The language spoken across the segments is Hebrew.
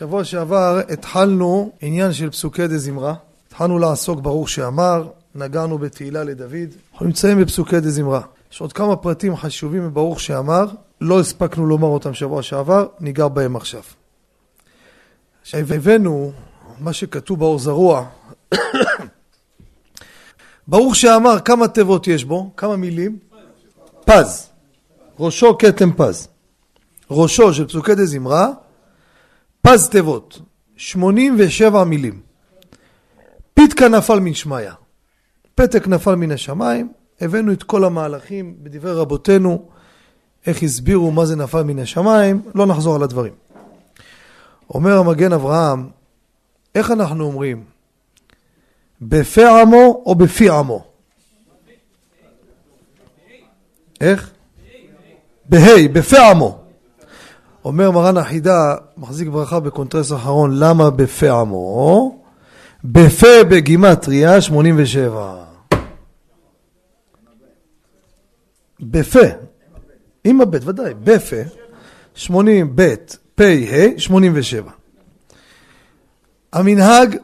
שבוע שעבר התחלנו עניין של פסוקי דה זמרה. התחלנו לעסוק ברוך שאמר, נגענו בתהילה לדוד. אנחנו נמצאים בפסוקי דה זמרה. יש עוד כמה פרטים חשובים בברוך שאמר, לא הספקנו לומר אותם שבוע שעבר, ניגע בהם עכשיו. הבאנו מה שכתוב באור זרוע. ברוך שאמר, כמה תיבות יש בו? כמה מילים? פז. ראשו כתם פז. ראשו של פסוקי דה זמרה, פז תיבות, 87 מילים. פיתקה נפל מן שמיא. פתק נפל מן השמיים, הבאנו את כל המהלכים בדברי רבותינו, איך הסבירו מה זה נפל מן השמיים, לא נחזור על הדברים. אומר המגן אברהם, איך אנחנו אומרים? בפה עמו או בפי עמו? איך? בה', בפה עמו. אומר מרן החידה, מחזיק ברכה בקונטרס האחרון, למה בפה עמו? בפה בגימטריה 87. בפה, עם הבית, ודאי, בפה, 80 בית, פ' ה', 87. המנהג,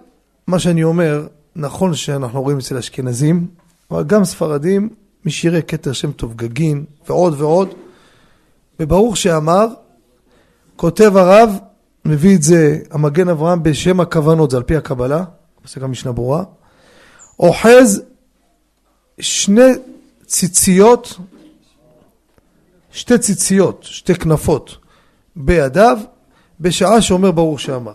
מה שאני אומר, נכון שאנחנו רואים אצל אשכנזים, אבל גם ספרדים, משירי כתר שם טוב גגין ועוד ועוד, וברוך שאמר, כותב הרב, מביא את זה המגן אברהם בשם הכוונות, זה על פי הקבלה, עושה גם משנה ברורה, אוחז שני ציציות, שתי ציציות, שתי כנפות בידיו, בשעה שאומר ברוך שאמר.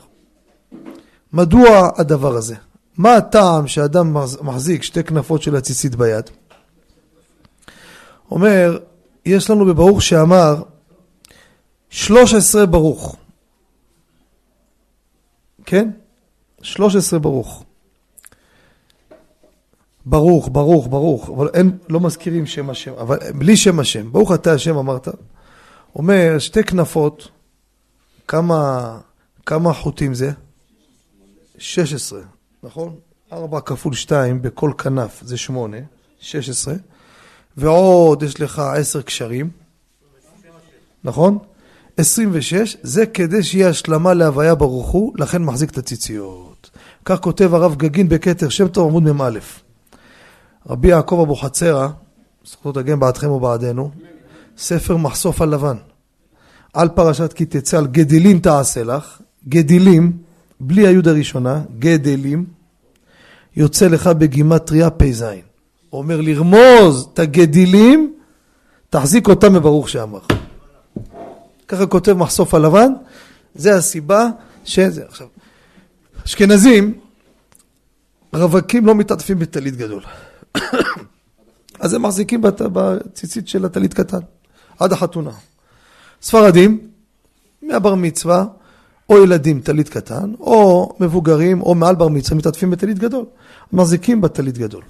מדוע הדבר הזה? מה הטעם שאדם מחזיק שתי כנפות של הציצית ביד? אומר, יש לנו בברוך שאמר, שלוש עשרה ברוך. כן? שלוש עשרה ברוך. ברוך, ברוך, ברוך, אבל אין, לא מזכירים שם השם, אבל בלי שם השם. ברוך אתה השם אמרת. אומר, שתי כנפות, כמה, כמה חוטים זה? 16, נכון? 4 כפול 2 בכל כנף זה 8, 16, ועוד יש לך 10 קשרים, נכון? 26, זה כדי שיהיה השלמה להוויה ברוך הוא, לכן מחזיק את הציציות. כך כותב הרב גגין בכתר שם טוב עמוד מ"א. רבי יעקב אבוחצירא, זכותו תגן בעדכם ובעדנו, ספר מחשוף הלבן, על פרשת כי תצא על גדילים תעשה לך, גדילים, בלי היוד הראשונה, גדלים, יוצא לך בגימטריה פ"ז. אומר לרמוז את הגדילים, תחזיק אותם בברוך שאמר. ככה כותב מחשוף הלבן, זה הסיבה שזה. עכשיו, אשכנזים, רווקים לא מתעטפים בטלית גדול. אז הם מחזיקים בציצית של הטלית קטן, עד החתונה. ספרדים, מהבר מצווה, או ילדים טלית קטן, או מבוגרים, או מעל בר מצווה מתעטפים בטלית גדול. מחזיקים בטלית גדול.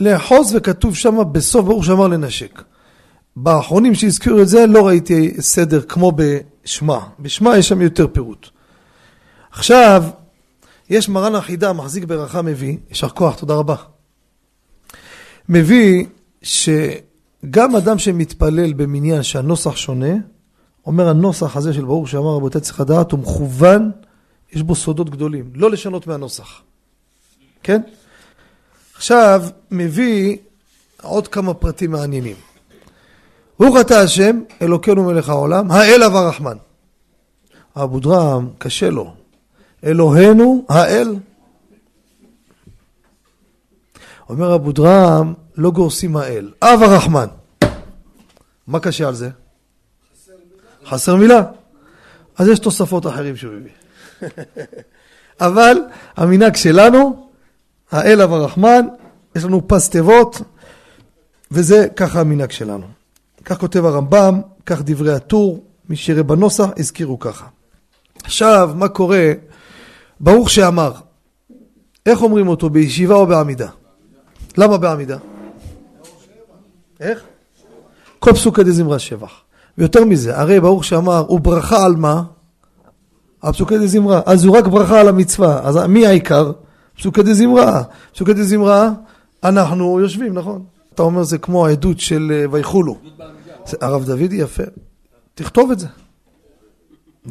לאחוז וכתוב שם בסוף ברוך שאמר לנשק. באחרונים שהזכירו את זה לא ראיתי סדר כמו בשמה. בשמה יש שם יותר פירוט. עכשיו, יש מרן החידה, מחזיק ברכה מביא, יישר כוח, תודה רבה. מביא שגם אדם שמתפלל במניין שהנוסח שונה, אומר הנוסח הזה של ברוך שאמר רבותי צריך לדעת, הוא מכוון, יש בו סודות גדולים, לא לשנות מהנוסח. כן? עכשיו, מביא עוד כמה פרטים מעניינים. ברוך אתה השם, אלוקינו מלך העולם, האל אב הרחמן. אבו דרם, קשה לו. אלוהינו, האל. אומר אבו דרם, לא גורסים האל, אב הרחמן. מה קשה על זה? חסר מילה. אז יש תוספות אחרים שהוא מביא. אבל המנהג שלנו, האל אב הרחמן, יש לנו פס תיבות, וזה ככה המנהג שלנו. כך כותב הרמב"ם, כך דברי הטור, מי שיראה בנוסח, הזכירו ככה. עכשיו, מה קורה? ברוך שאמר, איך אומרים אותו, בישיבה או בעמידה? למה בעמידה? איך? כל פסוקי דזמרה שבח. ויותר מזה, הרי ברוך שאמר, הוא ברכה על מה? הפסוקי דזמרה. אז הוא רק ברכה על המצווה. אז מי העיקר? פסוקי דזמרה. פסוקי דזמרה, אנחנו יושבים, נכון? אתה אומר זה כמו העדות של אה, ויחולו. הרב דודי יפה. תכתוב את זה.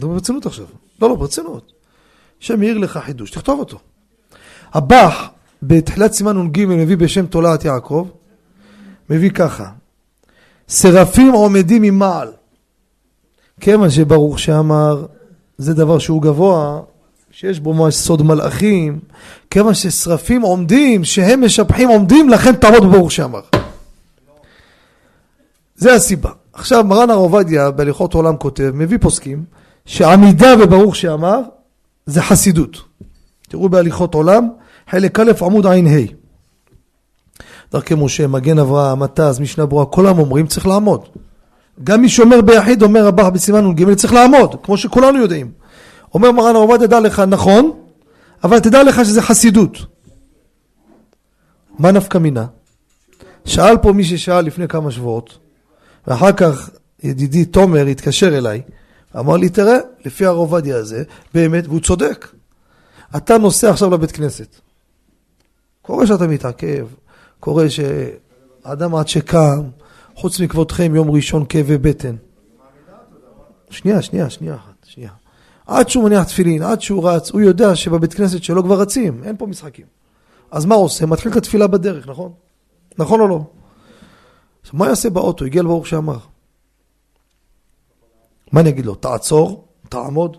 לא ברצינות עכשיו. לא, לא, ברצינות. השם העיר לך חידוש, תכתוב אותו. הבח, בתחילת סימן נ"ג מביא בשם תולעת יעקב, מביא ככה, שרפים עומדים ממעל. כיוון שברוך שאמר, זה דבר שהוא גבוה, שיש בו ממש סוד מלאכים, כיוון ששרפים עומדים, שהם משבחים עומדים, לכן תעמוד בברוך שאמר. זה הסיבה. עכשיו מרן הר עובדיה בהליכות עולם כותב, מביא פוסקים, שעמידה בברוך שאמר זה חסידות. תראו בהליכות עולם, חלק א' עמוד ע"ה. דרכי משה, מגן אברהם, מטז, משנה ברורה, כולם אומרים צריך לעמוד. גם מי שאומר ביחיד, אומר הבח בסימן נ"ג, צריך לעמוד, כמו שכולנו יודעים. אומר מרן הר עובדיה, דע לך, נכון, אבל תדע לך שזה חסידות. מה נפקא מינה? שאל פה מי ששאל לפני כמה שבועות, ואחר כך ידידי תומר התקשר אליי, אמר לי, תראה, לפי הרב עובדיה הזה, באמת, והוא צודק. אתה נוסע עכשיו לבית כנסת. קורה שאתה מתעכב, קורה שאדם עד שקם, חוץ מכבודכם יום ראשון כאבי בטן. שנייה, שנייה, שנייה אחת, שנייה. עד שהוא מניח תפילין, עד שהוא רץ, הוא יודע שבבית כנסת שלו כבר רצים, אין פה משחקים. אז מה עושה? מתחיל את התפילה בדרך, נכון? נכון או לא? עכשיו, מה יעשה באוטו? הגיע לברוך שאמר. מה אני אגיד לו? תעצור, תעמוד.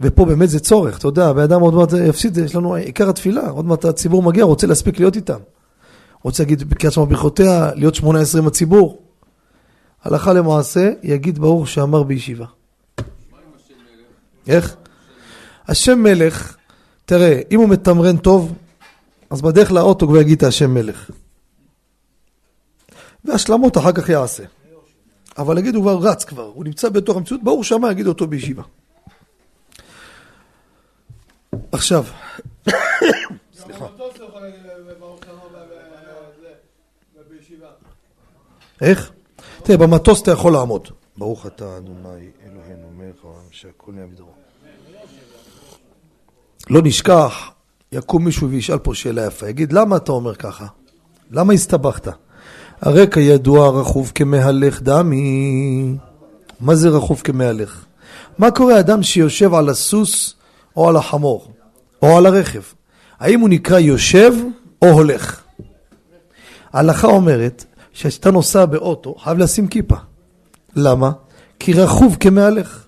ופה באמת זה צורך, אתה יודע, בן עוד מעט יפסיד, יש לנו עיקר התפילה, עוד מעט הציבור מגיע, רוצה להספיק להיות איתם. רוצה להגיד בקריאת שמע ברכותיה, להיות שמונה עשרה עם הציבור. הלכה למעשה, יגיד ברוך שאמר בישיבה. איך? השם מלך, תראה, אם הוא מתמרן טוב, אז בדרך לאוטו כבר יגיד את השם מלך. והשלמות אחר כך יעשה. אבל נגיד הוא כבר רץ כבר, הוא נמצא בתוך המציאות, ברור שמה יגיד אותו בישיבה. עכשיו, סליחה. איך? תראה, במטוס אתה יכול לעמוד. ברוך אתה אדוני אלוהינו מלך העולם שהכל נהיה בדברו. לא נשכח, יקום מישהו וישאל פה שאלה יפה, יגיד למה אתה אומר ככה? למה הסתבכת? הרי כידוע רכוב כמהלך דמי. מה זה רכוב כמהלך? מה קורה אדם שיושב על הסוס או על החמור או על הרכב? האם הוא נקרא יושב או הולך? ההלכה אומרת שכשאתה נוסע באוטו חייב לשים כיפה. למה? כי רכוב כמהלך.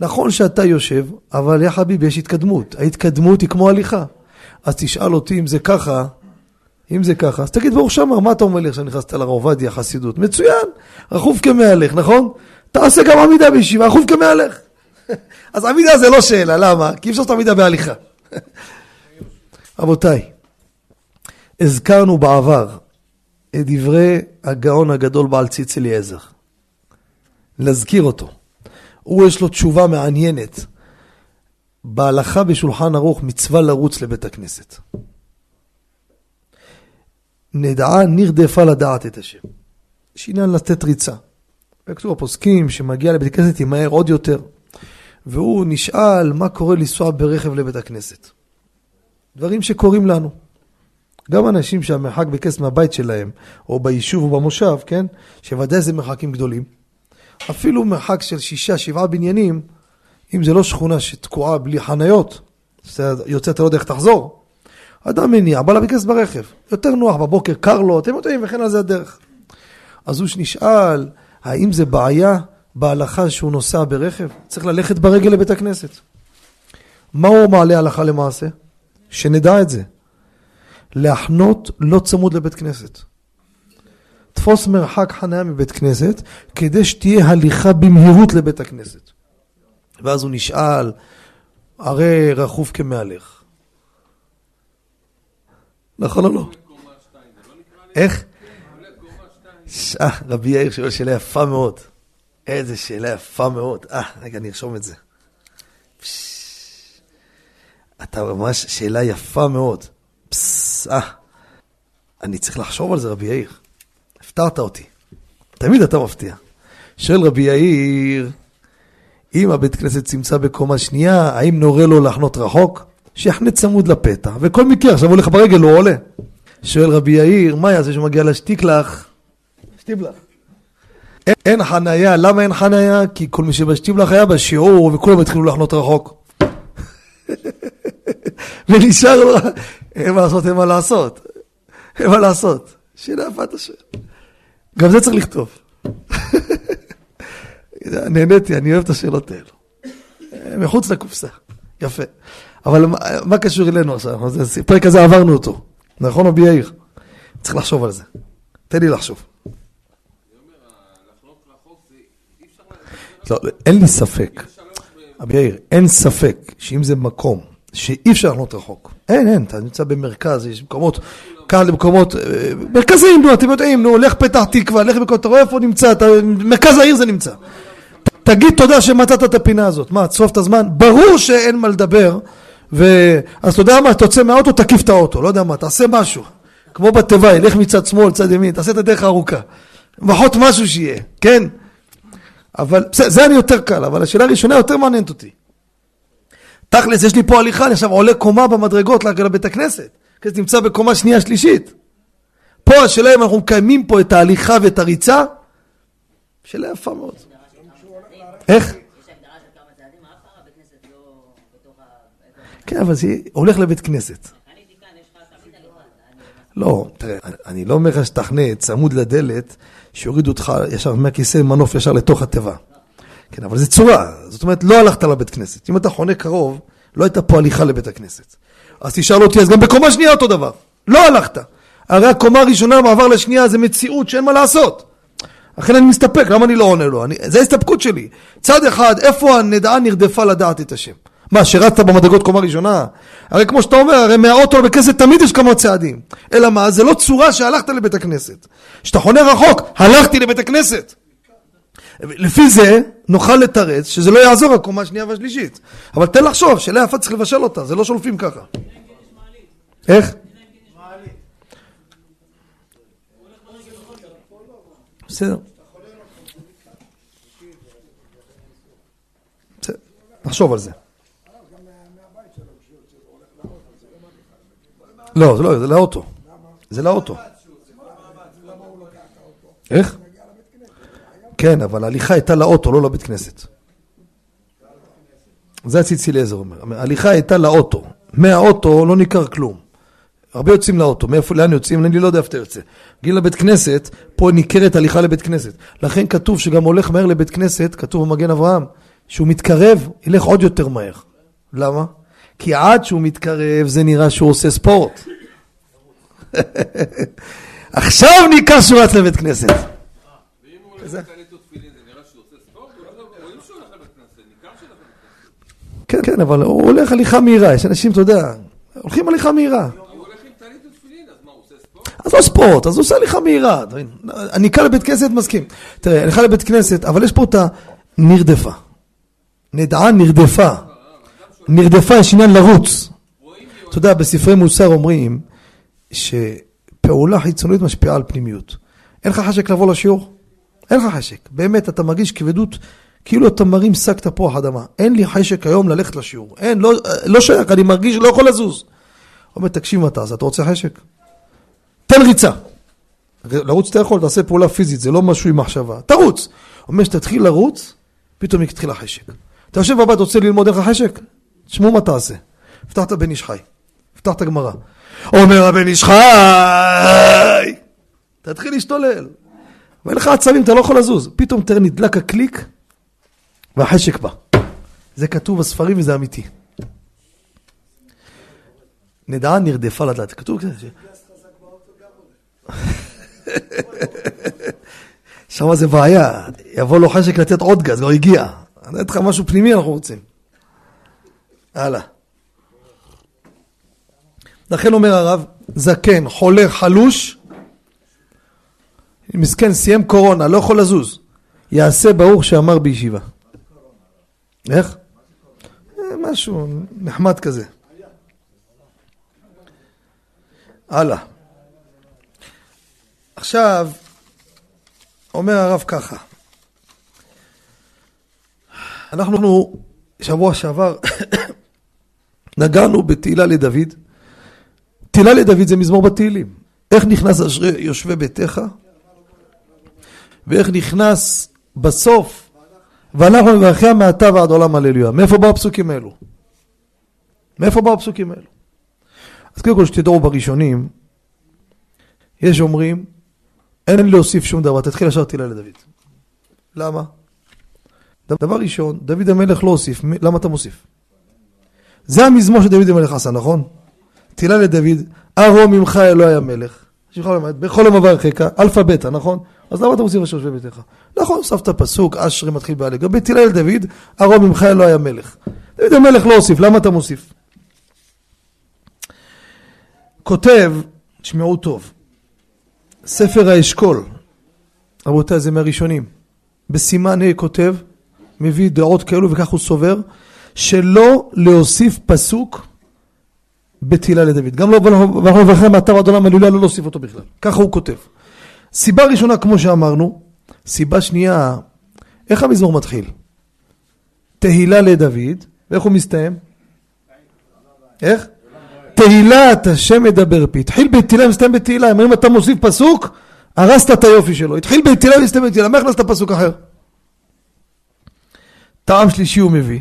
נכון שאתה יושב, אבל יא חביבי יש התקדמות. ההתקדמות היא כמו הליכה. אז תשאל אותי אם זה ככה, אם זה ככה, אז תגיד ברוך שמר, מה אתה אומר לי עכשיו נכנסת לרב עובדיה חסידות? מצוין, רכוב כמהלך, נכון? תעשה גם עמידה בישיבה, רכוב כמהלך. אז עמידה זה לא שאלה, למה? כי אי אפשר לעשות עמידה בהליכה. רבותיי, הזכרנו בעבר את דברי הגאון הגדול בעל ציץ אליעזר. להזכיר אותו. הוא יש לו תשובה מעניינת. בהלכה בשולחן ערוך מצווה לרוץ לבית הכנסת. נדעה נרדפה לדעת את השם. יש עניין לתת ריצה. וכתוב הפוסקים שמגיע לבית הכנסת ימהר עוד יותר. והוא נשאל מה קורה לנסוע ברכב לבית הכנסת. דברים שקורים לנו. גם אנשים שהמרחק בכס מהבית שלהם, או ביישוב או במושב, כן? שוודאי זה מרחקים גדולים. אפילו מרחק של שישה, שבעה בניינים, אם זה לא שכונה שתקועה בלי חניות, יוצא אתה לא יודע איך תחזור. אדם מניע, בא לבית כנסת ברכב, יותר נוח, בבוקר קר לו, אתם יודעים, וכן על זה הדרך. אז הוא נשאל, האם זה בעיה בהלכה שהוא נוסע ברכב? צריך ללכת ברגל לבית הכנסת. מה הוא מעלה הלכה למעשה? שנדע את זה. להחנות לא צמוד לבית כנסת. תפוס מרחק חניה מבית כנסת, כדי שתהיה הליכה במהירות לבית הכנסת. ואז הוא נשאל, הרי רכוב כמהלך. נכון או לא? איך? אה, רבי יאיר שואל שאלה יפה מאוד. איזה שאלה יפה מאוד. אה, רגע, אני ארשום את זה. אתה ממש שאלה יפה מאוד. אה. אני צריך לחשוב על זה, רבי יאיר. הפתעת אותי. תמיד אתה מפתיע. שואל רבי יאיר, אם הבית כנסת צמצא בקומה שנייה, האם נורה לו לחנות רחוק? שיחנה צמוד לפתע, וכל מקרה עכשיו הולך ברגל, הוא עולה. שואל רבי יאיר, מה יעשה שמגיע לשטיקלח? שטיבלח. אין, אין חניה, למה אין חניה? כי כל מי שבשטיבלח היה בשיעור וכולם התחילו לחנות רחוק. ונשאר לו, אין מה לעשות, אין מה לעשות. אין מה לעשות. שאלה יפה אתה. גם זה צריך לכתוב. נהניתי, אני אוהב את השאלות האלו. מחוץ לקופסה. יפה. אבל מה, קשור אלינו עכשיו? הפרק הזה עברנו אותו. נכון, רבי יאיר? צריך לחשוב על זה. תן לי לחשוב. לא, אין לי ספק, רבי יאיר, אין ספק שאם זה מקום שאי אפשר לחנות רחוק, אין, אין, אתה נמצא במרכז, יש מקומות, כאן למקומות, אה, מרכזיים, נו, אתם יודעים, נו, לך פתח תקווה, לך בכל, אתה רואה איפה נמצא, אתה, מרכז העיר זה נמצא. תגיד תודה שמצאת את הפינה הזאת, מה, תסוף את הזמן? ברור שאין מה לדבר, ו... אז אתה יודע מה, אתה יוצא מהאוטו, תקיף את האוטו, לא יודע מה, תעשה משהו. כמו בתיבה, לך מצד שמאל, צד ימין, תעשה את הדרך הארוכה. לפחות משהו שיהיה, כן? אבל זה, זה אני יותר קל, אבל השאלה הראשונה יותר מעניינת אותי. תכלס, יש לי פה הליכה, אני עכשיו עולה קומה במדרגות לבית הכנסת. כי זה נמצא בקומה שנייה שלישית. פה השאלה אם אנחנו מקיימים פה את ההליכה ואת הריצה, שאלה יפה מאוד. איך? כן, אבל זה הולך לבית כנסת. לא, תראה, אני לא אומר לך שתחנה צמוד לדלת, שיורידו אותך ישר מהכיסא מנוף ישר לתוך התיבה. כן, אבל זה צורה, זאת אומרת, לא הלכת לבית כנסת. אם אתה חונה קרוב, לא הייתה פה הליכה לבית הכנסת. אז תשאל אותי, אז גם בקומה שנייה אותו דבר. לא הלכת. הרי הקומה הראשונה, מעבר לשנייה, זה מציאות שאין מה לעשות. לכן אני מסתפק, למה אני לא עונה לו? אני, זה ההסתפקות שלי. צד אחד, איפה הנדעה נרדפה לדעת את השם? מה, שרצת במדרגות קומה ראשונה? הרי כמו שאתה אומר, הרי מהאוטו לבית כנסת תמיד יש כמה צעדים. אלא מה, זה לא צורה שהלכת לבית הכנסת. כשאתה חונה רחוק, הלכתי לבית הכנסת. לפי זה נוכל לתרץ שזה לא יעזור הקומה השנייה והשלישית. אבל תן לחשוב, שאלה יפה צריך לבשל אותה, זה לא שולפים ככה. איך? בסדר. נחשוב על זה. לא, זה לא, זה לאוטו. זה לאוטו. איך? כן, אבל ההליכה הייתה לאוטו, לא לבית כנסת. זה הציצי אליעזר אומר. ההליכה הייתה לאוטו. מהאוטו לא ניכר כלום. הרבה יוצאים לאוטו, מאיפה, לאן יוצאים? אני לא יודע איפה אתה יוצא. גיל לבית כנסת, פה ניכרת הליכה לבית כנסת. לכן כתוב שגם הולך מהר לבית כנסת, כתוב במגן אברהם, שהוא מתקרב, ילך עוד יותר מהר. למה? כי עד שהוא מתקרב זה נראה שהוא עושה ספורט. עכשיו ניכר שהוא רץ לבית כנסת. כן, כן, אבל הוא הולך הליכה מהירה, יש אנשים, אתה יודע, הולכים הליכה מהירה. אז לא ספורט, אז הוא עושה הליכה מהירה. אני קל לבית כנסת, מסכים. תראה, הליכה לבית כנסת, אבל יש פה את הנרדפה. נדעה נרדפה. נרדפה, יש עניין לרוץ. אתה יודע, בספרי מוסר אומרים שפעולה חיצונית משפיעה על פנימיות. אין לך חשק לבוא לשיעור? אין לך חשק. באמת, אתה מרגיש כבדות כאילו אתה מרים שק תפוח אדמה. אין לי חשק היום ללכת לשיעור. אין, לא, לא שייך, אני מרגיש שלא יכול לזוז. אומר, תקשיב מה אתה עושה, אתה רוצה חשק? תן ריצה. לרוץ אתה יכול, תעשה פעולה פיזית, זה לא משהו עם מחשבה. תרוץ. אומר, שתתחיל לרוץ, פתאום יתחיל החשק. אתה יושב בבית, רוצה ללמוד איך החשק? תשמעו מה תעשה. פתח את הבן איש חי. פתח את הגמרא. אומר הבן איש חי! תתחיל להשתולל. ואין לך עצבים, אתה לא יכול לזוז. פתאום תראה, נדלק הקליק, והחשק בא. זה כתוב בספרים וזה אמיתי. נדעה נרדפה לדעת. כתוב כזה. שם זה בעיה, יבוא לו חשק לתת עוד גז, לא הגיע. אני אגיד לך משהו פנימי אנחנו רוצים. הלאה. לכן אומר הרב, זקן, חולה, חלוש, מסכן, סיים קורונה, לא יכול לזוז. יעשה ברוך שאמר בישיבה. איך? אה, משהו נחמד כזה. הלאה. עכשיו, אומר הרב ככה, אנחנו שבוע שעבר נגענו בתהילה לדוד. תהילה לדוד זה מזמור בתהילים. איך נכנס אשרי יושבי ביתך, ואיך נכנס בסוף ואנחנו נברכיה מעתה ועד עולם הללויה. מאיפה באו הפסוקים האלו? מאיפה באו הפסוקים האלו? אז קודם כל שתדעו בראשונים, יש אומרים, אין להוסיף שום דבר, תתחיל ישר תהילה לדוד. למה? דבר ראשון, דוד המלך לא הוסיף, למה אתה מוסיף? זה המזמור שדוד המלך עשה, נכון? תהילה לדוד, ארוממך אלוהי המלך. בכל יום אברכך, אלפא בטא, נכון? אז למה אתה מוסיף אשרי יושבי ביתך? נכון, הוספת פסוק, אשרי מתחיל באלף. גם תהילה לדוד, ארוממך אלוהי המלך. דוד המלך לא הוסיף, למה אתה מוסיף? כותב, תשמעו טוב, ספר האשכול, רבותיי, זה מהראשונים. בסימן ה' כותב, מביא דעות כאלו וכך הוא סובר, שלא להוסיף פסוק בתהילה לדוד. גם לא, ואנחנו מברכים מאתר עד עולם הלוליה, לא להוסיף אותו בכלל. ככה הוא כותב. סיבה ראשונה, כמו שאמרנו, סיבה שנייה, איך המזמור מתחיל? תהילה לדוד, ואיך הוא מסתיים? איך? תהילת השם מדבר פי. התחיל בתהילה ומסתיים בתהילה. אם אתה מוסיף פסוק, הרסת את היופי שלו. התחיל בתהילה ומסתיים בתהילה. מה הכנסת פסוק אחר? טעם שלישי הוא מביא.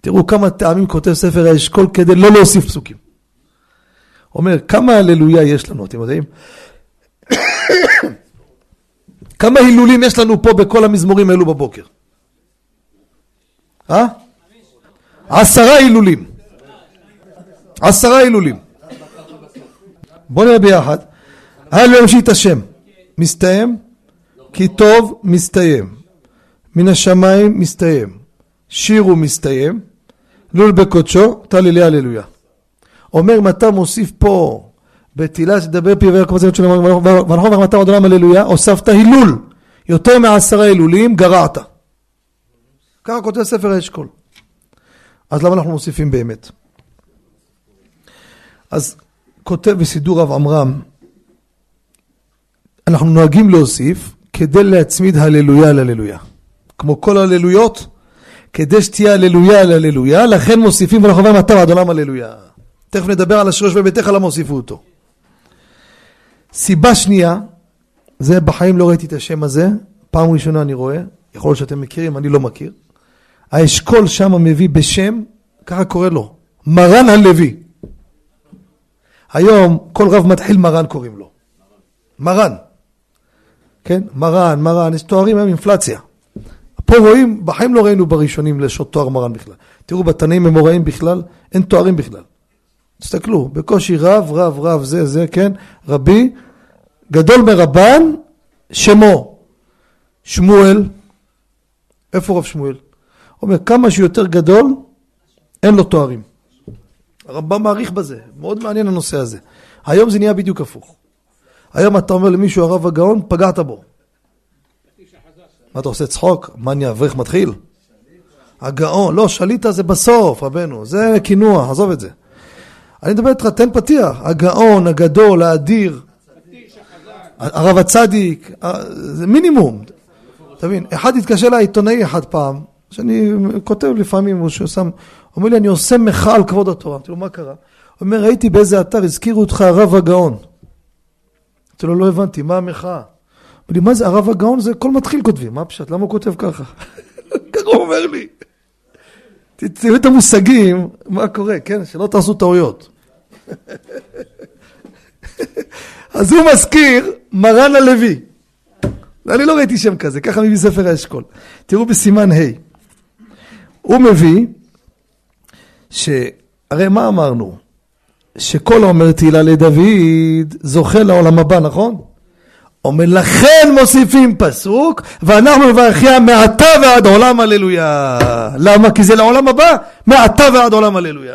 תראו כמה טעמים כותב ספר האשכול כדי לא להוסיף פסוקים. אומר, כמה הללויה יש לנו, אתם יודעים? כמה הילולים יש לנו פה בכל המזמורים האלו בבוקר? אה? עשרה הילולים. עשרה הילולים. בואו נראה ביחד. הלו ימשיך את השם. מסתיים? כי טוב מסתיים. מן השמיים מסתיים. שירו מסתיים. לול בקודשו, תלילי הללויה. אומר אתה מוסיף פה בתהילה שתדבר פי וירק בזאת שלו ונכון וחמתה עוד עולם הללויה, הוספת הילול. יותר מעשרה הילולים גרעת. ככה כותב ספר האשכול. אז למה אנחנו מוסיפים באמת? אז כותב בסידור רב עמרם, אנחנו נוהגים להוסיף כדי להצמיד הללויה להללויה. כמו כל הללויות, כדי שתהיה הללויה על הללויה, לכן מוסיפים ולחובה מטר עד עולם הללויה. תכף נדבר על אשר יושבי ביתך למה הוסיפו אותו. סיבה שנייה, זה בחיים לא ראיתי את השם הזה, פעם ראשונה אני רואה, יכול להיות שאתם מכירים, אני לא מכיר. האשכול שם מביא בשם, ככה קורא לו, מרן הלוי. היום כל רב מתחיל מרן קוראים לו. מרן. כן? מרן, מרן, יש תוארים היום אינפלציה. פה רואים, בחיים לא ראינו בראשונים לשות תואר מרן בכלל. תראו, בתנאים אמוראים בכלל, אין תוארים בכלל. תסתכלו, בקושי רב, רב, רב, זה, זה, כן, רבי, גדול מרבן, שמו, שמואל, איפה רב שמואל? אומר, כמה שיותר גדול, אין לו תוארים. הרמב"ם מעריך בזה, מאוד מעניין הנושא הזה. היום זה נהיה בדיוק הפוך. היום אתה אומר למישהו הרב הגאון, פגעת בו. מה אתה עושה צחוק? מה אני אברך מתחיל? הגאון, לא, שליטה זה בסוף, רבנו, זה קינוח, עזוב את זה. אני מדבר איתך, תן פתיח, הגאון, הגדול, האדיר, הרב הצדיק, זה מינימום. אתה מבין, אחד התקשר אליי, עיתונאי אחד פעם, שאני כותב לפעמים, הוא שם, אומר לי, אני עושה מחאה על כבוד התורה. אמרתי לו, מה קרה? הוא אומר, ראיתי באיזה אתר, הזכירו אותך הרב הגאון. אמרתי לו, לא הבנתי, מה המחאה? אמר לי, מה זה, הרב הגאון זה כל מתחיל כותבים, מה פשט, למה הוא כותב ככה? ככה הוא אומר לי. תראו את המושגים, מה קורה, כן? שלא תעשו טעויות. אז הוא מזכיר מרן הלוי. אני לא ראיתי שם כזה, ככה מביא ספר האשכול. תראו בסימן ה'. הוא מביא, שהרי מה אמרנו? שכל האומר תהילה לדוד זוכה לעולם הבא, נכון? אומר לכן מוסיפים פסוק ואנחנו מברכיה מעתה ועד עולם הללויה. למה? כי זה לעולם הבא, מעתה ועד עולם הללויה.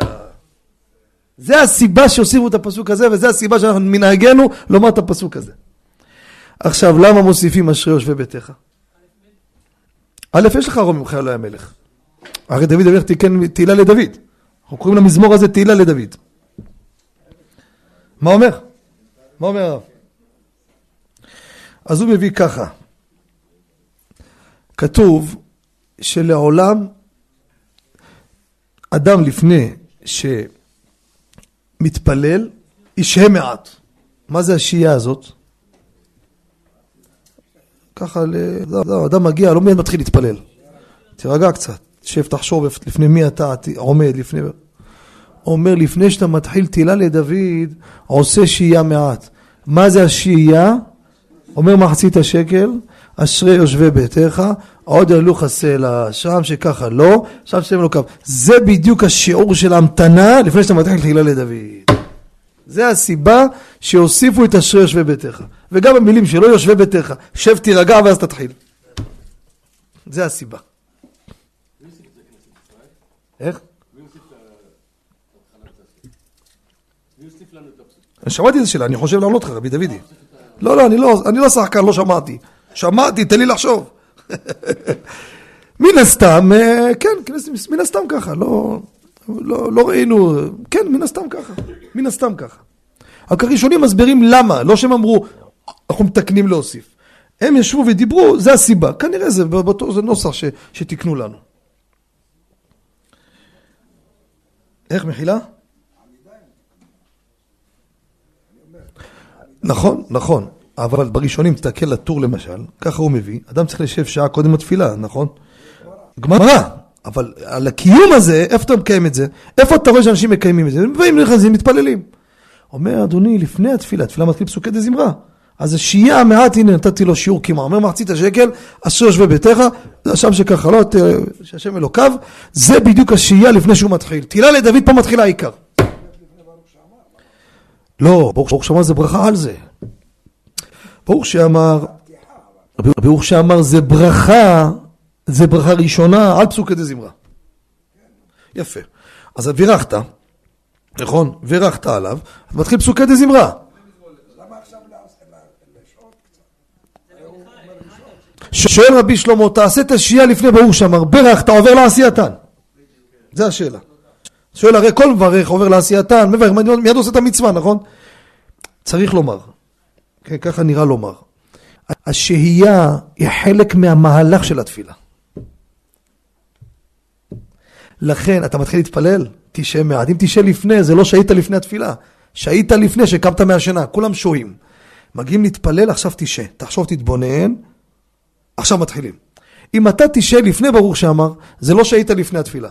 זה הסיבה שהוסיפו את הפסוק הזה וזה הסיבה שאנחנו מנהגנו לומר את הפסוק הזה. עכשיו למה מוסיפים אשרי יושבי ביתך? א', יש לך רוב ממך אלוהי המלך. הרי דוד המלך תיקן תהילה לדוד. אנחנו קוראים למזמור הזה תהילה לדוד. מה אומר? מה אומר הרב? אז הוא מביא ככה, כתוב שלעולם אדם לפני שמתפלל ישהה מעט. מה זה השהייה הזאת? ככה, אדם מגיע, לא מיד מתחיל להתפלל. תירגע קצת, שב, תחשוב לפני מי אתה עומד, לפני... אומר לפני שאתה מתחיל תהילה לדוד, עושה שהייה מעט. מה זה השהייה? אומר מחצית השקל, אשרי יושבי ביתך, עוד יעלו חסלה, שם שככה לא, שם שתהיה לו קו. זה בדיוק השיעור של ההמתנה לפני שאתה מתחיל תהילה לדוד. זה הסיבה שהוסיפו את אשרי יושבי ביתך. וגם המילים שלא יושבי ביתך, שב תירגע ואז תתחיל. זה הסיבה. איך? שמעתי את זה שלה, אני חושב לענות לך, רבי דודי. לא, לא, אני לא, אני לא שחקן, לא שמעתי. שמעתי, תן לי לחשוב. מן הסתם, אה, כן, מן הסתם ככה, לא, לא, לא ראינו, כן, מן הסתם ככה, מן הסתם ככה. רק הראשונים מסבירים למה, לא שהם אמרו, אנחנו מתקנים להוסיף. הם ישבו ודיברו, זה הסיבה. כנראה זה, זה נוסח ש, שתיקנו לנו. איך מחילה? נכון, נכון. אבל בראשונים, תסתכל לטור למשל, ככה הוא מביא, אדם צריך לשב שעה קודם לתפילה, נכון? גמרא. אבל על הקיום הזה, איפה אתה מקיים את זה? איפה אתה רואה שאנשים מקיימים את זה? הם באים נכנסים, מתפללים. אומר אדוני, לפני התפילה, התפילה מתחיל פסוקי דה זמרה. אז השהייה המעט, הנה נתתי לו שיעור קימה. אומר מחצית השקל, אשר יושבי ביתך, שם שככה לא, שהשם אלוקיו, זה בדיוק השהייה לפני שהוא מתחיל. תהילה לדוד פה מתחילה העיקר. לא, ברוך שאמר זה ברכה על זה. ברוך שאמר, ברוך שאמר זה ברכה, זה ברכה ראשונה על דה זמרה. יפה. אז בירכת, נכון? בירכת עליו, מתחיל פסוקי זמרה. שואל רבי שלמה, תעשה את השהייה לפני ברוך שאמר, ברך, אתה עובר לעשייתן. זה השאלה. שואל הרי כל מברך עובר לעשייתן, מברך, מיד עושה את המצווה, נכון? צריך לומר, כן, ככה נראה לומר. השהייה היא חלק מהמהלך של התפילה. לכן, אתה מתחיל להתפלל, תשעה מעט. אם תשעה לפני, זה לא שהית לפני התפילה. שהית לפני שקמת מהשינה, כולם שוהים. מגיעים להתפלל, עכשיו תשעה. תחשוב, תתבונן, עכשיו מתחילים. אם אתה תשעה לפני ברוך שאמר, זה לא שהית לפני התפילה.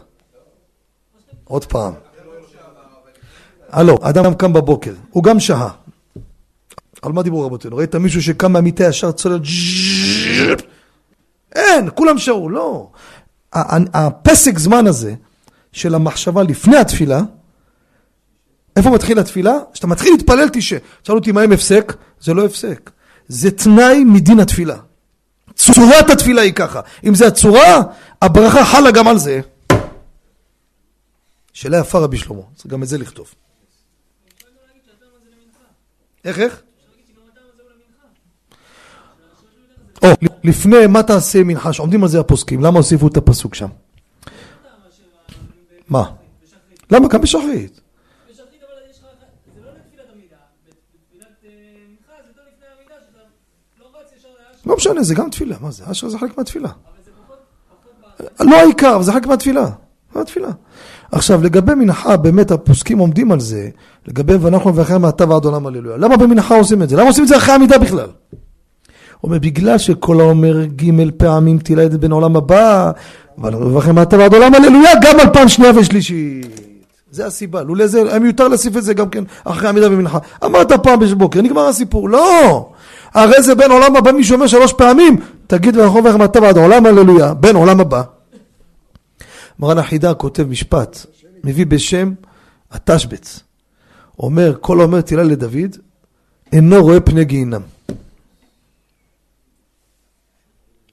עוד פעם. הלו, אדם קם בבוקר, הוא גם שהה. על מה דיברו רבותינו? ראית מישהו שקם מהמיטה ישר צולל אין, כולם שרו, לא. הפסק זמן הזה של המחשבה לפני התפילה, איפה מתחיל התפילה? כשאתה מתחיל להתפלל תשעה. שאלו אותי מה עם הפסק? זה לא הפסק. זה תנאי מדין התפילה. צורת התפילה היא ככה. אם זה הצורה, הברכה חלה גם על זה. שאלה יפה רבי שלמה, צריך גם את זה לכתוב. איך, איך? או, לפני, מה תעשה מנחה? שעומדים על זה הפוסקים, למה הוסיפו את הפסוק שם? מה? למה? גם בשחרית. לא משנה, זה גם תפילה, מה זה? אשר זה חלק מהתפילה. לא העיקר, זה חלק מהתפילה. מהתפילה. עכשיו, לגבי מנחה, באמת הפוסקים עומדים על זה, לגבי ואנחנו ואחרי מעתה ועד עולם הללויה. למה במנחה עושים את זה? למה עושים את זה אחרי עמידה בכלל? הוא אומר, בגלל שכל האומר ג' פעמים את בין העולם הבא, ואחרי מעתה ועד עולם הללויה, גם על פעם שנייה ושלישית. זה הסיבה, לולא זה, היה מיותר להוסיף את זה גם כן אחרי עמידה במנחה. אמרת פעם בבוקר, נגמר הסיפור. לא! הרי זה בין עולם הבא, מי שאומר שלוש פעמים, תגיד ואנחנו ואחרי מעתה ועד עולם הללויה, בין עולם הבא. מרן החידה כותב משפט, מביא בשם התשבץ. אומר, כל האומר תהילה לדוד, אינו רואה פני גיהינם.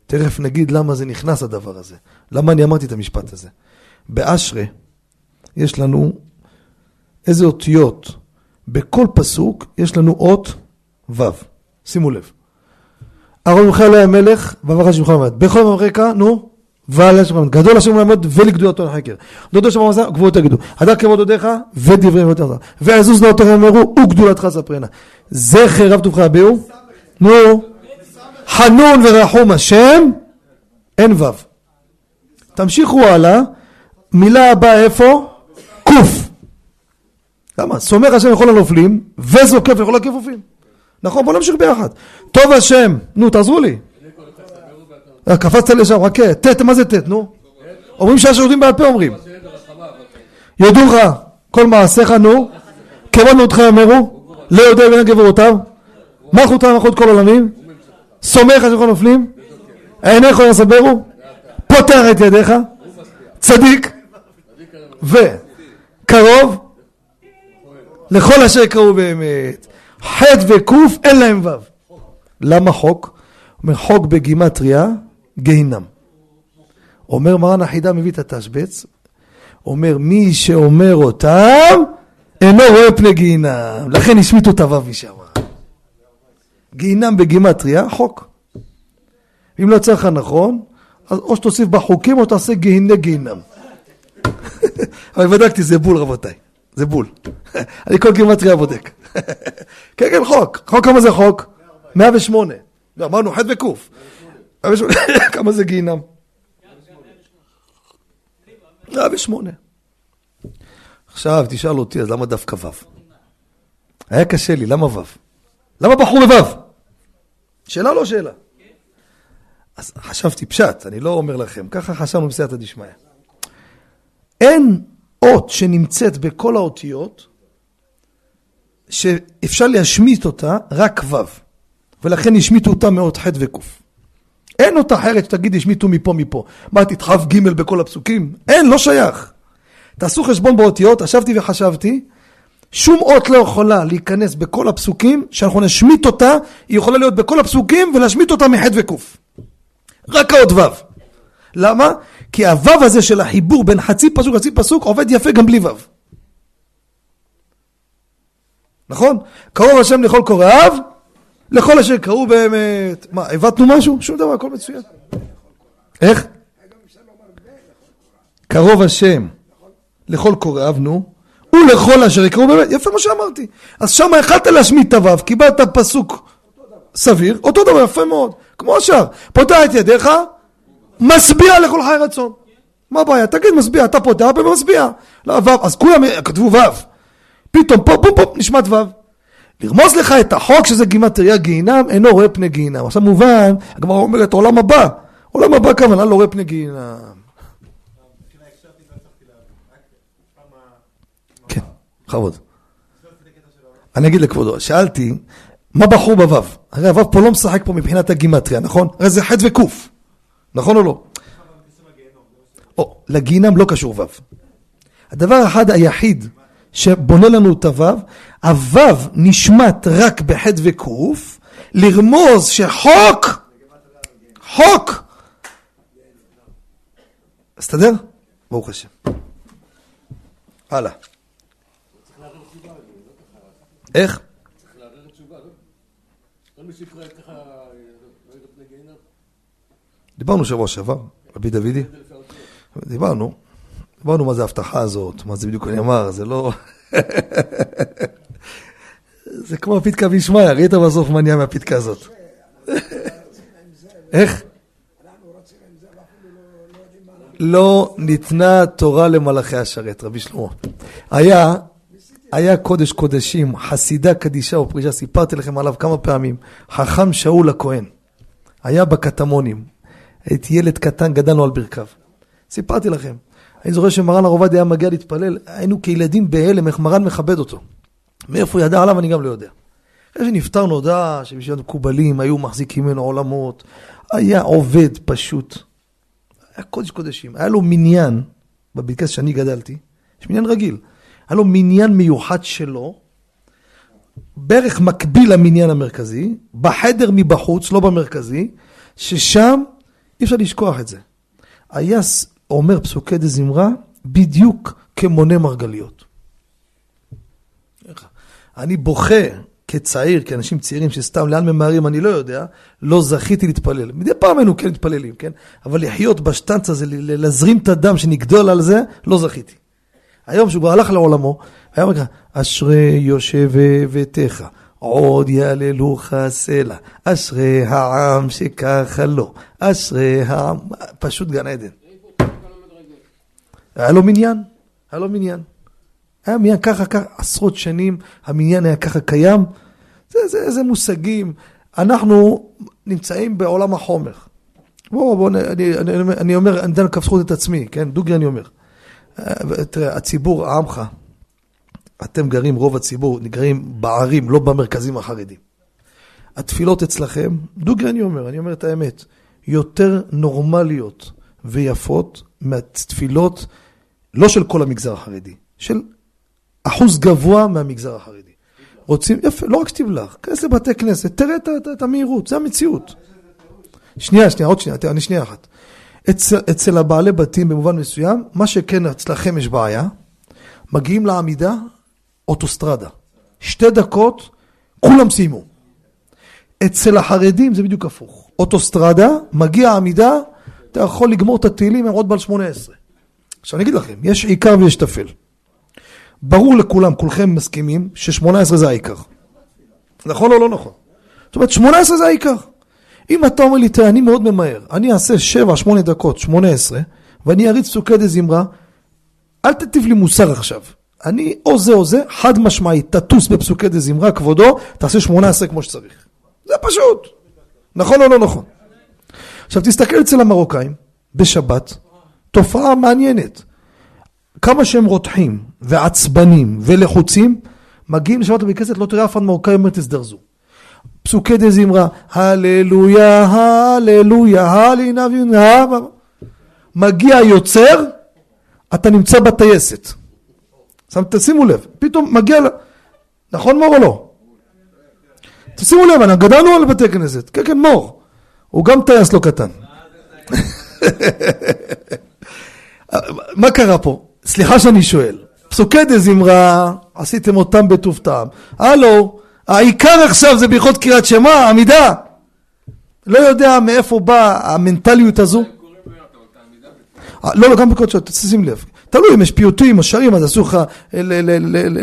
תכף נגיד למה זה נכנס הדבר הזה. למה אני אמרתי את המשפט הזה. באשרי יש לנו איזה אותיות. בכל פסוק יש לנו אות ו'. שימו לב. ארון מיכאל היה מלך, ואמר שמך עמד. בכל ממרקה, נו, ועל השם עמד. גדול השם לעמוד ולגדולתו לחקר. דודו שם עמד, גבוהות תגידו. הדר כבוד עודיך ודברי מאוד עזר. ועזוז נאותו אמרו וגדולתך ספרנה. זכר רב טובך הביאו. נו. חנון ורחום השם, אין וו. תמשיכו הלאה, מילה הבאה איפה? קוף. למה? סומך השם לכל הנופלים, וזוקף לכל הכיפופים. נכון? בוא נמשיך ביחד. טוב השם, נו תעזרו לי. אה, קפצת לשם, חכה, ט', מה זה ט', נו? אומרים שהשירותים בעל פה אומרים. יודוך, כל מעשיך נו, כבוד מאותך יאמרו, לא יודע בין גבורותיו, מלכות מלכות כל עולמים, סומך על כל נופלים, עיניך יסברו, פותח את ידיך, צדיק, וקרוב, לכל אשר קראו באמת, ח' וק' אין להם ו'. למה חוק? אומר חוק בגימטריה, גיהינם. אומר מרן החידה מביא את התשבץ, אומר מי שאומר אותם אינו רואה פני גיהינם, לכן השמיטו את הוו משם. גיהינם בגימטריה, חוק. אם לא יצא לך נכון, אז או שתוסיף בחוקים או שתעשה גיהיני גיהינם. אבל בדקתי, זה בול רבותיי, זה בול. אני כל גימטריה בודק. כן, כן, חוק. חוק כמה זה חוק? 108. לא, אמרנו ח' וק'. כמה זה גיהינם? 108. עכשיו תשאל אותי, אז למה דווקא ו'? היה קשה לי, למה ו'? למה בחור בו'? שאלה לא שאלה. אז חשבתי פשט, אני לא אומר לכם, ככה חשבנו בסייעתא דשמיא. אין אות שנמצאת בכל האותיות שאפשר להשמיט אותה רק ו', ולכן השמיטו אותה מאות ח' וק'. אין אות אחרת שתגיד השמיטו מפה מפה. מה, תדחף ג' בכל הפסוקים? אין, לא שייך. תעשו חשבון באותיות, ישבתי וחשבתי, שום אות לא יכולה להיכנס בכל הפסוקים, שאנחנו נשמיט אותה, היא יכולה להיות בכל הפסוקים ולהשמיט אותה מח' וק'. רק האות ו'. למה? כי הו' הזה של החיבור בין חצי פסוק לחצי פסוק עובד יפה גם בלי ו'. נכון? קרוב השם לכל קוראיו, לכל אשר קראו באמת. מה, הבטנו משהו? שום דבר, הכל מצוין. איך? קרוב השם לכל קוראיו, נו, ולכל אשר יקראו באמת, יפה מה שאמרתי. אז שם יכלת להשמיט את הוו, קיבלת פסוק סביר, אותו דבר, יפה מאוד, כמו השאר. פותח את ידיך, משביע לכל חי רצון. מה הבעיה? תגיד משביע, אתה פותח ומשביע. לא, וו, אז כולם כתבו וו. פתאום פה, פום פום, נשמט וו. לרמוז לך את החוק שזה גימטריה גיהינם, אינו רואה פני גיהינם. עכשיו מובן, הגמרא אומרת עולם הבא. עולם הבא כמובן לא רואה פני גיהינם. כן, בכבוד. אני אגיד לכבודו, שאלתי, מה בחור בוו? הרי הוו פה לא משחק פה מבחינת הגימטריה, נכון? הרי זה ח' וק', נכון או לא? או, לגיהינם לא קשור וו. הדבר האחד היחיד שבונה לנו את הוו, הוו נשמט רק בח' וק', לרמוז שחוק, חוק, הסתדר? ברוך השם. הלאה. איך? דיברנו שבוע שעבר, רבי דודי. דיברנו. דיברנו מה זה ההבטחה הזאת, מה זה בדיוק אני אמר, זה לא... זה כמו הפתקה וישמעיה, ראית בסוף מה נהיה מהפתקה הזאת. איך? לא ניתנה תורה למלאכי השרת, רבי שלמה. היה, היה קודש קודשים, חסידה קדישה ופרישה, סיפרתי לכם עליו כמה פעמים, חכם שאול הכהן. היה בקטמונים, הייתי ילד קטן, גדלנו על ברכיו. סיפרתי לכם. אני זוכר שמרן הרב עובדיה היה מגיע להתפלל, היינו כילדים בהלם, איך מרן מכבד אותו. מאיפה הוא ידע עליו אני גם לא יודע. אחרי שנפטר נודע שבשביל המקובלים היו מחזיקים ממנו עולמות, היה עובד פשוט. היה קודש קודשים, היה לו מניין, בברכס שאני גדלתי, יש מניין רגיל, היה לו מניין מיוחד שלו, בערך מקביל למניין המרכזי, בחדר מבחוץ, לא במרכזי, ששם אי אפשר לשכוח את זה. היה אומר פסוקי דה זמרה בדיוק כמונה מרגליות. אני בוכה כצעיר, כאנשים צעירים שסתם לאן ממהרים אני לא יודע, לא זכיתי להתפלל. מדי פעם היינו כן מתפללים, כן? אבל לחיות בשטנץ הזה, להזרים את הדם שנגדול על זה, לא זכיתי. היום שהוא כבר הלך לעולמו, היה אומר ככה, אשרי יושב ביתך, עוד יעללוך סלע, אשרי העם שככה לא, אשרי העם, פשוט גן עדן. היה לו מניין, היה לו מניין. היה מניין ככה, ככה, עשרות שנים, המניין היה ככה קיים. זה, זה, זה מושגים. אנחנו נמצאים בעולם החומר. בואו, בואו, אני, אני, אני, אני אומר, אני דן כף זכות את עצמי, כן? דוגרי אני אומר. תראה, הציבור, עמך, אתם גרים, רוב הציבור, גרים בערים, לא במרכזים החרדים. התפילות אצלכם, דוגרי אני אומר, אני אומר את האמת, יותר נורמליות ויפות מהתפילות, לא של כל המגזר החרדי, של אחוז גבוה מהמגזר החרדי. רוצים, יפה, לא רק שתבלח, כנס לבתי כנסת, תראה את, את, את המהירות, זה המציאות. שנייה, שנייה, עוד שנייה, אני שנייה אחת. אצל, אצל הבעלי בתים במובן מסוים, מה שכן אצלכם יש בעיה, מגיעים לעמידה, אוטוסטרדה. שתי דקות, כולם סיימו. אצל החרדים זה בדיוק הפוך. אוטוסטרדה, מגיע עמידה, אתה יכול לגמור את התהילים, הם עוד בעל 18. עכשיו אני אגיד לכם, יש עיקר ויש טפל. ברור לכולם, כולכם מסכימים, ש-18 זה העיקר. נכון או לא נכון? זאת אומרת, 18 זה העיקר. אם אתה אומר לי, תראה, אני מאוד ממהר, אני אעשה 7-8 דקות, 18, ואני אריץ פסוקי דה זמרה, אל תטיף לי מוסר עכשיו. אני או זה או זה, חד משמעית, תטוס בפסוקי דה זמרה, כבודו, תעשה 18 כמו שצריך. זה פשוט. נכון או לא נכון? עכשיו תסתכל אצל המרוקאים, בשבת, תופעה מעניינת. כמה שהם רותחים ועצבנים ולחוצים, מגיעים לשבת בכנסת, לא תראה אף אחד מרוקאי אומר תזדרזו. פסוקי דה זמרה, הללויה, הללויה, הללויה, מגיע יוצר, אתה נמצא בטייסת. תשימו לב, פתאום מגיע, נכון מור או לא? תשימו לב, אנחנו גדלנו על בתי כנסת, כן כן מור, הוא גם טייס לא קטן. מה קרה פה? סליחה שאני שואל, פסוקי דה זמרה, עשיתם אותם בטוב טעם, הלו, העיקר עכשיו זה בהלכות קריאת שמע, עמידה. לא יודע מאיפה באה המנטליות הזו. לא, לא, גם בקודשות, תשים לב. תלוי אם יש פיוטים או שרים, אז אסור לך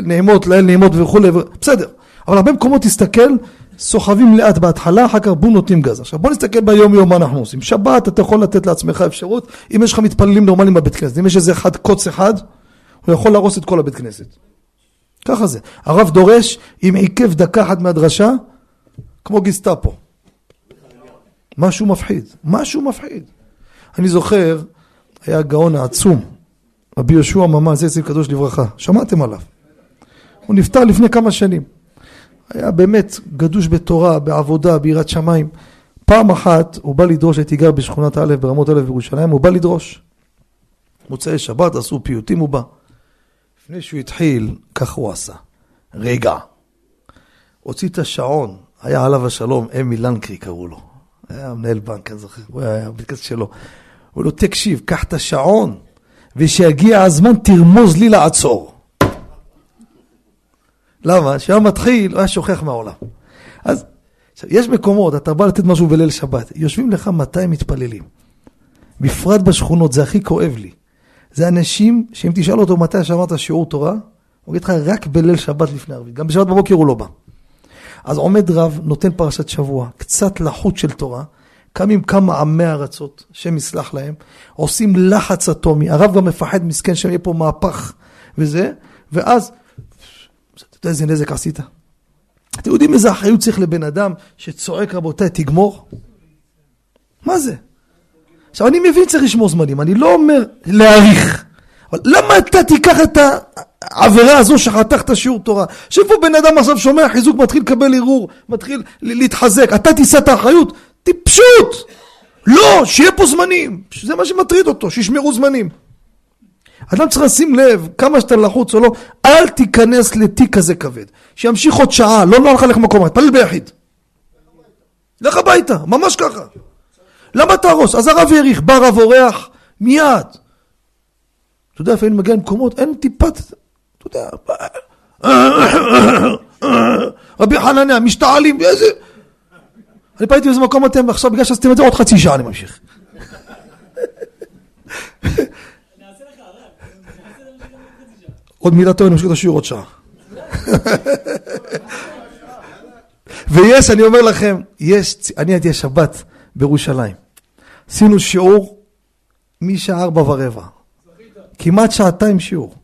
נעימות, ליל נעימות וכולי, בסדר. אבל הרבה מקומות תסתכל, סוחבים לאט בהתחלה, אחר כך בום נותנים גז. עכשיו בוא נסתכל ביום יום מה אנחנו עושים. שבת אתה יכול לתת לעצמך אפשרות, אם יש לך מתפללים נורמליים בבית כנסת, אם יש איזה אחד קוץ אחד, הוא יכול להרוס את כל הבית כנסת. ככה זה. הרב דורש, אם עיכב דקה אחת מהדרשה, כמו גיסטאפו. משהו מפחיד, משהו מפחיד. אני זוכר, היה הגאון העצום, רבי יהושע ממ"ז, זצ"ל קדוש לברכה, שמעתם עליו. הוא נפטר לפני כמה שנים. היה באמת גדוש בתורה, בעבודה, ביראת שמיים. פעם אחת הוא בא לדרוש, הייתי גר בשכונת א' ברמות א' בירושלים, הוא בא לדרוש. מוצאי שבת, עשו פיוטים, הוא בא. לפני שהוא התחיל, כך הוא עשה. רגע. הוציא את השעון, היה עליו השלום, אמי לנקרי קראו לו. היה מנהל בנק, אני זוכר, הוא היה בקצת שלו. הוא לא, תקשיב, קח את השעון, ושיגיע הזמן תרמוז לי לעצור. למה? כשהיה מתחיל, הוא היה שוכח מהעולם. אז עכשיו, יש מקומות, אתה בא לתת משהו בליל שבת, יושבים לך 200 מתפללים. בפרט בשכונות, זה הכי כואב לי. זה אנשים שאם תשאל אותו מתי שמעת שיעור תורה, הוא יגיד לך רק בליל שבת לפני ערבית, גם בשבת בבוקר הוא לא בא. אז עומד רב, נותן פרשת שבוע, קצת לחות של תורה, קמים כמה עמי ארצות, השם יסלח להם, עושים לחץ אטומי, הרב גם מפחד מסכן שיהיה פה מהפך וזה, ואז, אתה יודע איזה נזק עשית? אתם יודעים איזה אחריות צריך לבן אדם שצועק רבותיי תגמור? מה זה? עכשיו אני מבין צריך לשמור זמנים, אני לא אומר להעריך, אבל למה אתה תיקח את העבירה הזו שחתכת שיעור תורה? יושב בן אדם עכשיו שומע חיזוק, מתחיל לקבל ערעור, מתחיל להתחזק, אתה תישא את האחריות? טיפשות! לא, שיהיה פה זמנים, זה מה שמטריד אותו, שישמרו זמנים. אדם צריך לשים לב, כמה שאתה לחוץ או לא, אל תיכנס לתיק כזה כבד. שימשיך עוד שעה, לא נוח לך למקום, תפלל ביחיד. לך הביתה, ממש ככה. למה תהרוס? אז הרב העריך, בא רב אורח, מיד. אתה יודע, לפעמים מגיע למקומות, אין טיפת, אתה יודע, רבי חנניה, משתעלים, איזה... אני פניתי באיזה מקום אתם, עכשיו בגלל שעשיתם את זה עוד חצי שעה אני ממשיך. עוד מילה טובה, אני ממשיך את השיעור עוד שעה. ויש, אני אומר לכם, יש, אני הייתי השבת בירושלים. עשינו שיעור משעה ארבע ורבע. כמעט שעתיים שיעור.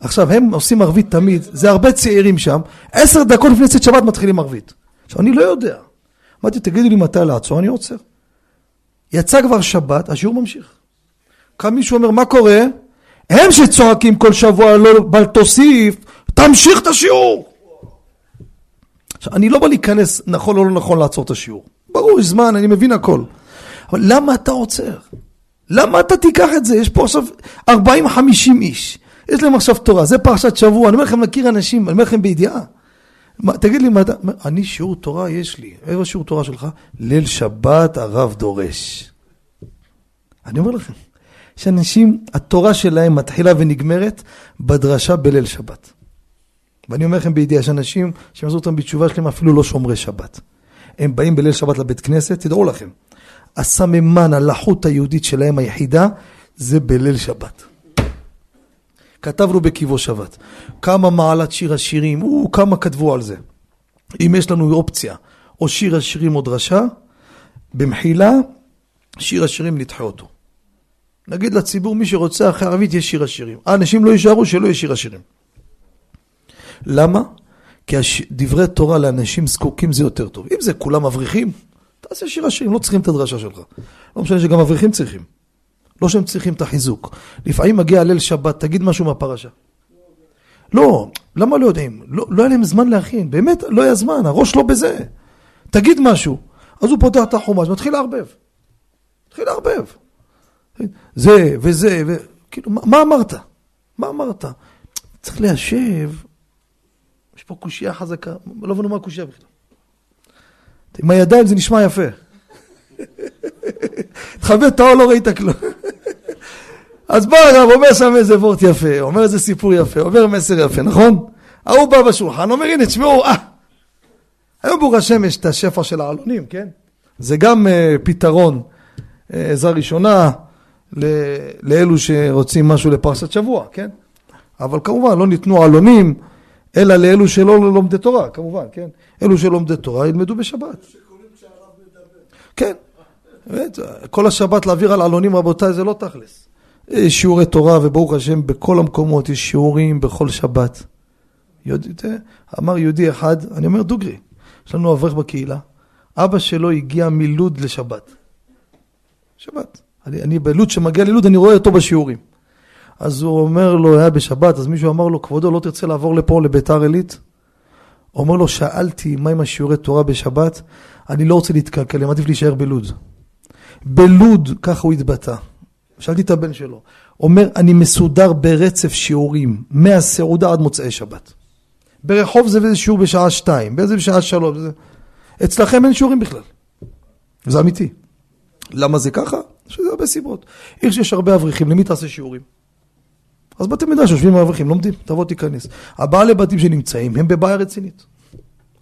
עכשיו, הם עושים ערבית תמיד, זה הרבה צעירים שם, עשר דקות לפני צאת שבת מתחילים ערבית. עכשיו, אני לא יודע. אמרתי, תגידו לי מתי לעצור, אני עוצר. יצא כבר שבת, השיעור ממשיך. קם מישהו אומר, מה קורה? הם שצועקים כל שבוע, לא, בל תוסיף, תמשיך את השיעור! עכשיו, אני לא בא להיכנס נכון או לא נכון לעצור את השיעור. ברור, יש זמן, אני מבין הכל. אבל למה אתה עוצר? למה אתה תיקח את זה? יש פה עכשיו 40-50 איש. יש להם עכשיו תורה, זה פרשת שבוע. אני אומר לכם, מכיר אנשים, אני אומר לכם בידיעה. מה, תגיד לי, מה אתה... אני שיעור תורה יש לי. איפה שיעור תורה שלך? ליל שבת הרב דורש. אני אומר לכם, יש אנשים, התורה שלהם מתחילה ונגמרת בדרשה בליל שבת. ואני אומר לכם בידיעה, יש אנשים עשו אותם בתשובה שלהם אפילו לא שומרי שבת. הם באים בליל שבת לבית כנסת, תדעו לכם, הסממן, הלחות היהודית שלהם היחידה, זה בליל שבת. כתבנו בקיבו שבת. כמה מעלת שיר השירים, או כמה כתבו על זה. אם יש לנו אופציה, או שיר השירים או דרשה, במחילה, שיר השירים נדחה אותו. נגיד לציבור, מי שרוצה אחרי ערבית יש שיר השירים. האנשים לא יישארו שלא יהיה שיר השירים. למה? כי הש... דברי תורה לאנשים זקוקים זה יותר טוב. אם זה כולם מבריחים, תעשה שיר השירים, לא צריכים את הדרשה שלך. לא משנה שגם מבריחים צריכים. לא שהם צריכים את החיזוק. לפעמים מגיע ליל שבת, תגיד משהו מהפרשה. לא, למה לא יודעים? לא, לא היה להם זמן להכין, באמת לא היה זמן, הראש לא בזה. תגיד משהו. אז הוא פותח את החומש, מתחיל לערבב. מתחיל לערבב. זה וזה, ו... כאילו, מה, מה אמרת? מה אמרת? צריך ליישב, יש פה קושייה חזקה, לא הבנו מה הקושייה בכלל. עם הידיים זה נשמע יפה. תכבד את האור, לא ראית כלום. אז בא הרב, אומר שם איזה וורט יפה, אומר איזה סיפור יפה, אומר מסר יפה, נכון? ההוא בא בשולחן, אומר הנה תשמעו, אה, היום ברוך השם יש את השפע של העלונים, כן? זה גם uh, פתרון, uh, עזרה ראשונה לאלו שרוצים משהו לפרשת שבוע, כן? אבל כמובן לא ניתנו עלונים, אלא לאלו שלא לומדי תורה, כמובן, כן? אלו שלומדי תורה ילמדו בשבת. כן, כל השבת להעביר על עלונים רבותיי זה לא תכלס. יש שיעורי תורה וברוך השם בכל המקומות יש שיעורים בכל שבת. יודע, אמר יהודי אחד, אני אומר דוגרי, יש לנו אברך בקהילה, אבא שלו הגיע מלוד לשבת. שבת. אני, אני בלוד, שמגיע ללוד אני רואה אותו בשיעורים. אז הוא אומר לו, היה בשבת, אז מישהו אמר לו, כבודו, לא תרצה לעבור לפה, לביתר עילית? אומר לו, שאלתי מה עם השיעורי תורה בשבת, אני לא רוצה להתקלקל, אני מעדיף להישאר בלוד. בלוד, ככה הוא התבטא. שאלתי את הבן שלו, אומר, אני מסודר ברצף שיעורים, מהסעודה עד מוצאי שבת. ברחוב זה איזה שיעור בשעה שתיים, באיזה בשעה שלוש. זה... אצלכם אין שיעורים בכלל. זה אמיתי. למה זה ככה? יש לזה הרבה סיבות. עיר שיש הרבה אברכים, למי תעשה שיעורים? אז בתי מדרש יושבים האברכים, לומדים, תבוא תיכנס. הבעלי בתים שנמצאים הם בבעיה רצינית.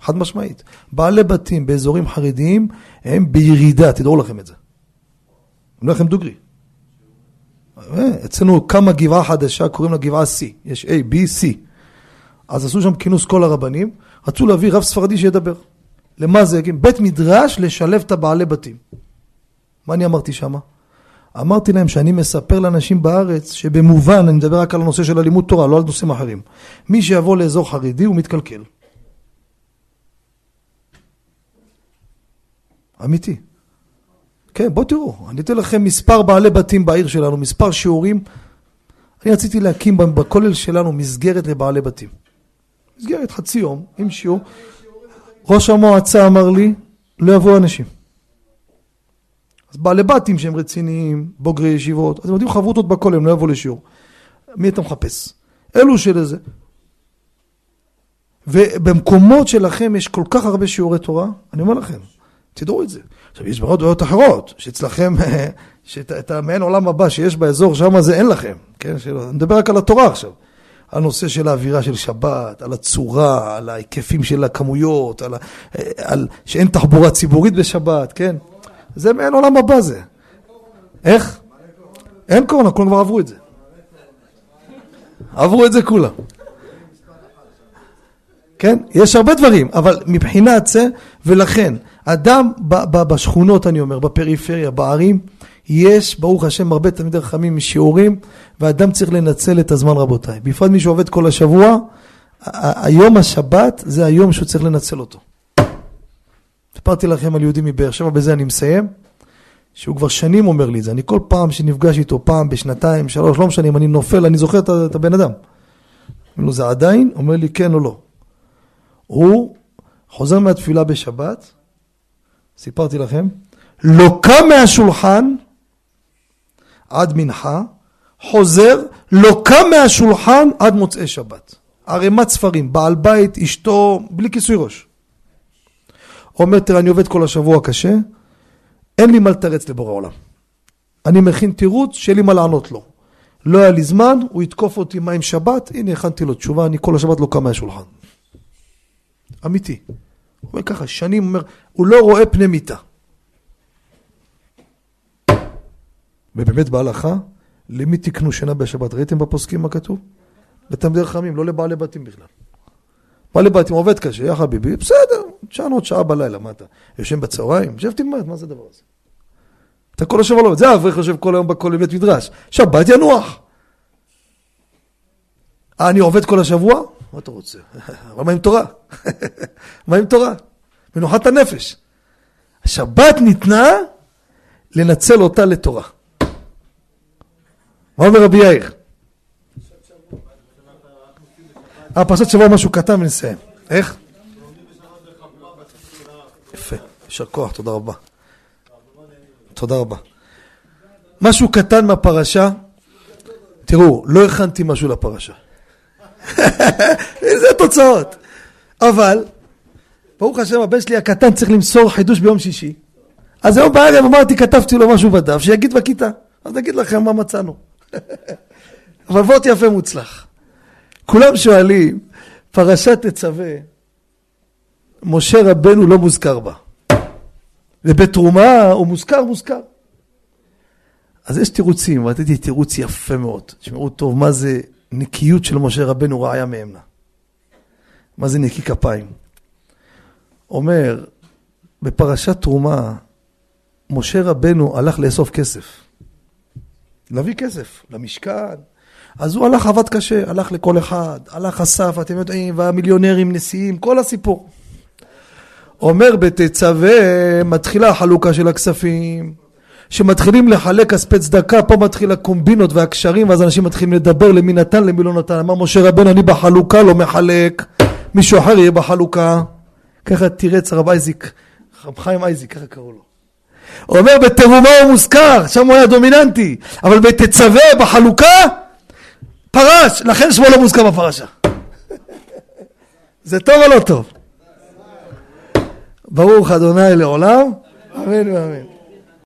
חד משמעית. בעלי בתים באזורים חרדיים הם בירידה, תדעו לכם את זה. אני אומר לכם דוגרי. אה, אצלנו קמה גבעה חדשה, קוראים לה גבעה C, יש A, B, C. אז עשו שם כינוס כל הרבנים, רצו להביא רב ספרדי שידבר. למה זה? בית מדרש לשלב את הבעלי בתים. מה אני אמרתי שמה? אמרתי להם שאני מספר לאנשים בארץ שבמובן, אני מדבר רק על הנושא של הלימוד תורה, לא על נושאים אחרים. מי שיבוא לאזור חרדי הוא מתקלקל. אמיתי. כן, בואו תראו, אני אתן לכם מספר בעלי בתים בעיר שלנו, מספר שיעורים. אני רציתי להקים בכולל שלנו מסגרת לבעלי בתים. מסגרת חצי יום, עם שיעור. ראש המועצה אמר לי, לא יבואו אנשים. אז בעלי בתים שהם רציניים, בוגרי ישיבות, אז הם יודעים חברותות בכולל, הם לא יבואו לשיעור. מי אתה מחפש? אלו של איזה. ובמקומות שלכם יש כל כך הרבה שיעורי תורה, אני אומר לכם, תדעו את זה. עכשיו, יש מאוד בעיות אחרות, שאצלכם, שאת המעין עולם הבא שיש באזור שם, זה אין לכם. כן? שלא, אני מדבר רק על התורה עכשיו. על נושא של האווירה של שבת, על הצורה, על ההיקפים של הכמויות, על, על שאין תחבורה ציבורית בשבת, כן? זה מעין עולם הבא זה. איך? אין קורונה, כולם כבר עברו את זה. עברו את זה כולם. כן? יש הרבה דברים, אבל מבחינת זה, ולכן, אדם בשכונות, אני אומר, בפריפריה, בערים, יש, ברוך השם, הרבה תלמידי חכמים עם שיעורים, ואדם צריך לנצל את הזמן, רבותיי. בפרט מי שעובד כל השבוע, היום השבת זה היום שהוא צריך לנצל אותו. סיפרתי לכם על יהודי מבאר שבע, בזה אני מסיים, שהוא כבר שנים אומר לי את זה. אני כל פעם שנפגש איתו, פעם בשנתיים, שלוש, לא משנה, אם אני נופל, אני זוכר את הבן אדם. אומר לו, זה עדיין? אומר לי, כן או לא. הוא חוזר מהתפילה בשבת, סיפרתי לכם, לא קם מהשולחן עד מנחה, חוזר, לא קם מהשולחן עד מוצאי שבת. ערימת ספרים, בעל בית, אשתו, בלי כיסוי ראש. אומר, תראה, אני עובד כל השבוע קשה, אין לי מה לתרץ לבורא עולם. אני מכין תירוץ שיהיה לי מה לענות לו. לא היה לי זמן, הוא יתקוף אותי מה עם שבת, הנה הכנתי לו תשובה, אני כל השבת לא קם מהשולחן. אמיתי. הוא אומר ככה, שנים, אומר, הוא לא רואה פני מיתה. ובאמת בהלכה, למי תקנו שינה בשבת? ראיתם בפוסקים מה כתוב? בתלמידי חכמים, לא לבעלי בתים בכלל. בעלי בתים עובד קשה, יא חביבי, בסדר, תשען עוד שעה בלילה, מה אתה? יושן בצהריים? יושב תלמד, מה זה הדבר הזה? אתה כל השבוע לא עובד, זה האברך יושב כל היום בכל בית מדרש, שבת ינוח. אה, אני עובד כל השבוע? מה אתה רוצה? אבל מה עם תורה? מה עם תורה? מנוחת הנפש. השבת ניתנה לנצל אותה לתורה. מה אומר רבי יאיר? אה, פרשת שבוע משהו קטן ונסיים. איך? יפה, יישר כוח, תודה רבה. תודה רבה. משהו קטן מהפרשה, תראו, לא הכנתי משהו לפרשה. זה התוצאות. אבל, ברוך השם, הבן שלי הקטן צריך למסור חידוש ביום שישי. אז היום בערב אמרתי, כתבתי לו משהו בדף, שיגיד בכיתה. אז נגיד לכם מה מצאנו. אבל וורט יפה מוצלח. כולם שואלים, פרשת תצווה, משה רבנו לא מוזכר בה. ובתרומה הוא מוזכר, מוזכר. אז יש תירוצים, רציתי תירוץ יפה מאוד. תשמעו טוב, מה זה נקיות של משה רבנו רעיה מאמנה. מה זה נקי כפיים? אומר, בפרשת תרומה, משה רבנו הלך לאסוף כסף. להביא כסף למשכן. אז הוא הלך, עבד קשה, הלך לכל אחד, הלך אסף, אתם יודעים, והמיליונרים, נשיאים, כל הסיפור. אומר בתצווה, מתחילה החלוקה של הכספים, שמתחילים לחלק כספי צדקה, פה מתחיל הקומבינות והקשרים, ואז אנשים מתחילים לדבר למי נתן, למי לא נתן. אמר משה רבנו, אני בחלוקה לא מחלק, מישהו אחר יהיה בחלוקה. ככה תירץ הרב אייזיק, חיים אייזיק, ככה קראו לו. הוא אומר, בתרומה הוא מוזכר, שם הוא היה דומיננטי, אבל בתצווה, בחלוקה, פרש, לכן שמו לא מוזכר בפרשה. זה טוב או לא טוב? ברוך אדוני לעולם, אמן ואמן.